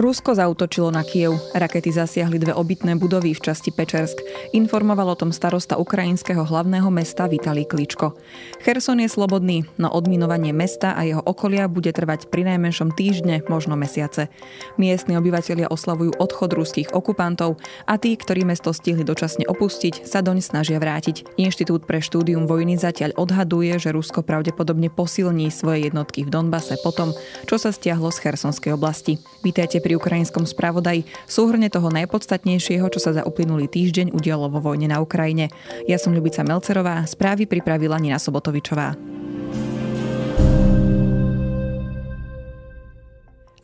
Rusko zautočilo na Kiev. Rakety zasiahli dve obytné budovy v časti Pečersk. Informoval o tom starosta ukrajinského hlavného mesta Vitalij Kličko. Cherson je slobodný, no odminovanie mesta a jeho okolia bude trvať pri najmenšom týždne, možno mesiace. Miestni obyvatelia oslavujú odchod ruských okupantov a tí, ktorí mesto stihli dočasne opustiť, sa doň snažia vrátiť. Inštitút pre štúdium vojny zatiaľ odhaduje, že Rusko pravdepodobne posilní svoje jednotky v Donbase potom, čo sa stiahlo z Chersonskej oblasti. Vítajte pri pri ukrajinskom spravodaji súhrne toho najpodstatnejšieho, čo sa za uplynulý týždeň udialo vo vojne na Ukrajine. Ja som Ľubica Melcerová, správy pripravila Nina Sobotovičová.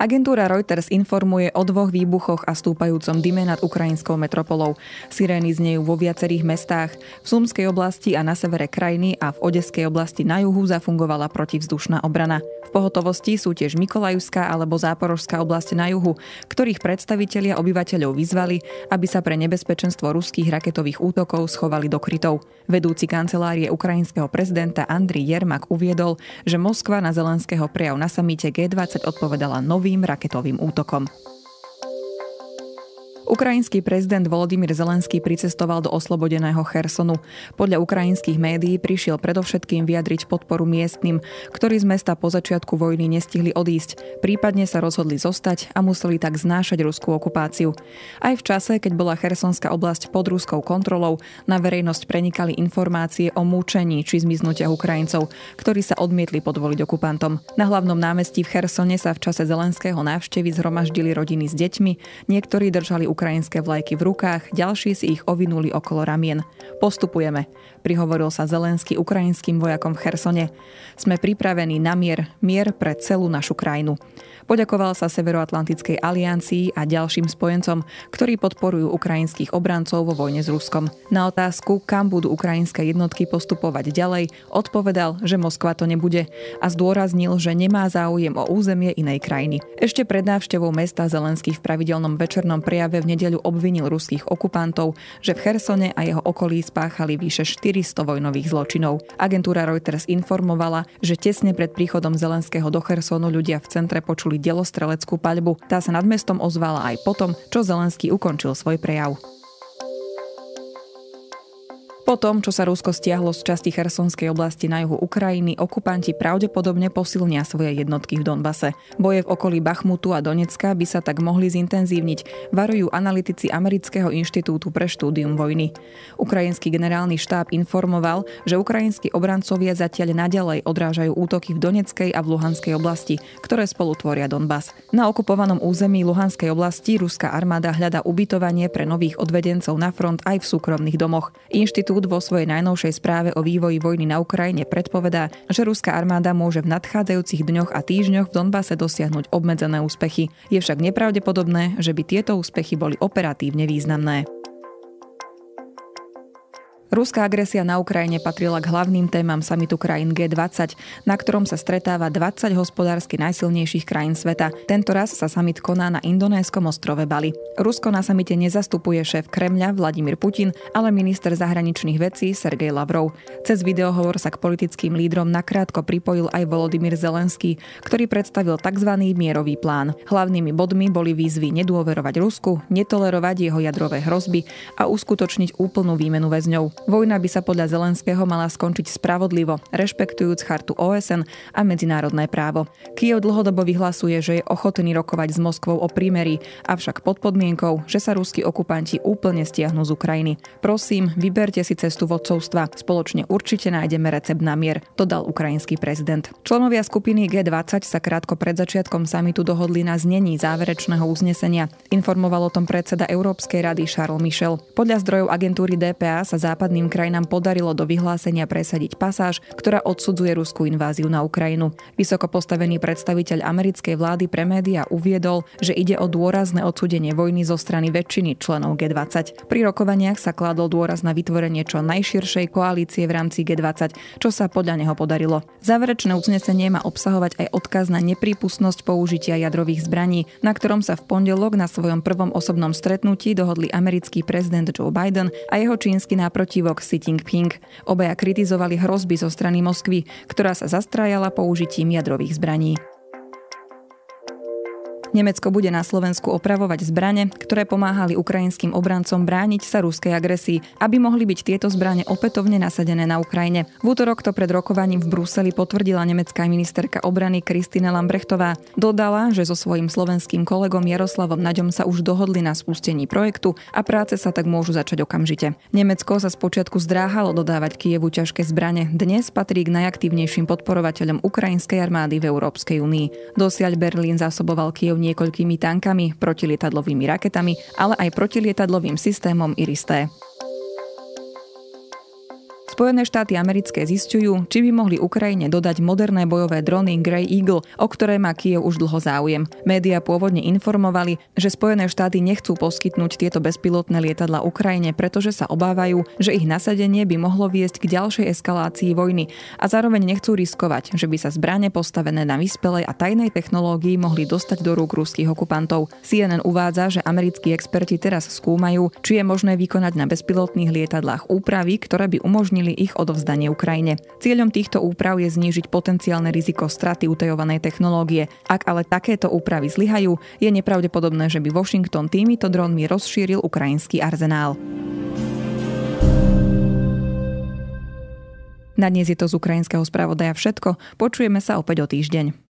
Agentúra Reuters informuje o dvoch výbuchoch a stúpajúcom dime nad ukrajinskou metropolou. Sirény znejú vo viacerých mestách. V Sumskej oblasti a na severe krajiny a v Odeskej oblasti na juhu zafungovala protivzdušná obrana. V pohotovosti sú tiež Mikolajuská alebo Záporožská oblasť na juhu, ktorých predstavitelia obyvateľov vyzvali, aby sa pre nebezpečenstvo ruských raketových útokov schovali do krytov. Vedúci kancelárie ukrajinského prezidenta Andri Jermak uviedol, že Moskva na Zelenského prejav na samite G20 odpovedala novým raketovým útokom. Ukrajinský prezident Volodymyr Zelenský pricestoval do oslobodeného Chersonu. Podľa ukrajinských médií prišiel predovšetkým vyjadriť podporu miestnym, ktorí z mesta po začiatku vojny nestihli odísť, prípadne sa rozhodli zostať a museli tak znášať ruskú okupáciu. Aj v čase, keď bola Chersonská oblasť pod ruskou kontrolou, na verejnosť prenikali informácie o múčení či zmiznutiach Ukrajincov, ktorí sa odmietli podvoliť okupantom. Na hlavnom námestí v Chersone sa v čase Zelenského návštevy zhromaždili rodiny s deťmi, niektorí držali ukrajinské vlajky v rukách, ďalší si ich ovinuli okolo ramien. Postupujeme, prihovoril sa Zelenský ukrajinským vojakom v Chersone. Sme pripravení na mier, mier pre celú našu krajinu. Poďakoval sa Severoatlantickej aliancii a ďalším spojencom, ktorí podporujú ukrajinských obrancov vo vojne s Ruskom. Na otázku, kam budú ukrajinské jednotky postupovať ďalej, odpovedal, že Moskva to nebude a zdôraznil, že nemá záujem o územie inej krajiny. Ešte pred návštevou mesta Zelenský v pravidelnom večernom prejave v nedeľu obvinil ruských okupantov, že v Chersone a jeho okolí spáchali vyše 400 vojnových zločinov. Agentúra Reuters informovala, že tesne pred príchodom Zelenského do Chersonu ľudia v centre počuli delostreleckú paľbu. Tá sa nad mestom ozvala aj potom, čo Zelenský ukončil svoj prejav. Po tom, čo sa Rusko stiahlo z časti Chersonskej oblasti na juhu Ukrajiny, okupanti pravdepodobne posilnia svoje jednotky v Donbase. Boje v okolí Bachmutu a Donecka by sa tak mohli zintenzívniť, varujú analytici Amerického inštitútu pre štúdium vojny. Ukrajinský generálny štáb informoval, že ukrajinskí obrancovia zatiaľ naďalej odrážajú útoky v Doneckej a v Luhanskej oblasti, ktoré spolu tvoria Donbas. Na okupovanom území Luhanskej oblasti ruská armáda hľada ubytovanie pre nových odvedencov na front aj v súkromných domoch. Inštitút Vo svojej najnovšej správe o vývoji vojny na Ukrajine predpovedá, že ruská armáda môže v nadchádzajúcich dňoch a týždňoch v Donbase dosiahnuť obmedzené úspechy. Je však nepravdepodobné, že by tieto úspechy boli operatívne významné. Ruská agresia na Ukrajine patrila k hlavným témam samitu krajín G20, na ktorom sa stretáva 20 hospodársky najsilnejších krajín sveta. Tento raz sa samit koná na indonéskom ostrove Bali. Rusko na samite nezastupuje šéf Kremľa Vladimír Putin, ale minister zahraničných vecí Sergej Lavrov. Cez videohovor sa k politickým lídrom nakrátko pripojil aj Volodymyr Zelenský, ktorý predstavil tzv. mierový plán. Hlavnými bodmi boli výzvy nedôverovať Rusku, netolerovať jeho jadrové hrozby a uskutočniť úplnú výmenu väzňov. Vojna by sa podľa Zelenského mala skončiť spravodlivo, rešpektujúc chartu OSN a medzinárodné právo. Kiev dlhodobo vyhlasuje, že je ochotný rokovať s Moskvou o prímeri, avšak pod podmienkou, že sa ruskí okupanti úplne stiahnu z Ukrajiny. Prosím, vyberte si cestu vodcovstva. Spoločne určite nájdeme recept na mier, dodal ukrajinský prezident. Členovia skupiny G20 sa krátko pred začiatkom samitu dohodli na znení záverečného uznesenia. Informoval o tom predseda Európskej rady Charles Michel. Podľa zdrojov agentúry DPA sa západ západným krajinám podarilo do vyhlásenia presadiť pasáž, ktorá odsudzuje ruskú inváziu na Ukrajinu. Vysoko postavený predstaviteľ americkej vlády pre médiá uviedol, že ide o dôrazné odsudenie vojny zo strany väčšiny členov G20. Pri rokovaniach sa kladol dôraz na vytvorenie čo najširšej koalície v rámci G20, čo sa podľa neho podarilo. Záverečné uznesenie má obsahovať aj odkaz na neprípustnosť použitia jadrových zbraní, na ktorom sa v pondelok na svojom prvom osobnom stretnutí dohodli americký prezident Joe Biden a jeho čínsky náproti protivok Xi Jinping. Obaja kritizovali hrozby zo strany Moskvy, ktorá sa zastrájala použitím jadrových zbraní. Nemecko bude na Slovensku opravovať zbrane, ktoré pomáhali ukrajinským obrancom brániť sa ruskej agresii, aby mohli byť tieto zbrane opätovne nasadené na Ukrajine. V útorok to pred rokovaním v Bruseli potvrdila nemecká ministerka obrany Kristine Lambrechtová. Dodala, že so svojím slovenským kolegom Jaroslavom Naďom sa už dohodli na spustení projektu a práce sa tak môžu začať okamžite. Nemecko sa spočiatku zdráhalo dodávať Kievu ťažké zbrane. Dnes patrí k najaktívnejším podporovateľom ukrajinskej armády v Európskej únii. Dosiaľ Berlín zásoboval Kiev niekoľkými tankami, protilietadlovými raketami, ale aj protilietadlovým systémom Iris-T. Spojené štáty americké zistujú, či by mohli Ukrajine dodať moderné bojové drony Grey Eagle, o ktoré má Kiev už dlho záujem. Média pôvodne informovali, že Spojené štáty nechcú poskytnúť tieto bezpilotné lietadla Ukrajine, pretože sa obávajú, že ich nasadenie by mohlo viesť k ďalšej eskalácii vojny a zároveň nechcú riskovať, že by sa zbrane postavené na vyspelej a tajnej technológii mohli dostať do rúk ruských okupantov. CNN uvádza, že americkí experti teraz skúmajú, či je možné vykonať na bezpilotných lietadlách úpravy, ktoré by umožnili umožnili ich odovzdanie Ukrajine. Cieľom týchto úprav je znížiť potenciálne riziko straty utajovanej technológie. Ak ale takéto úpravy zlyhajú, je nepravdepodobné, že by Washington týmito dronmi rozšíril ukrajinský arzenál. Na dnes je to z ukrajinského spravodaja všetko. Počujeme sa opäť o týždeň.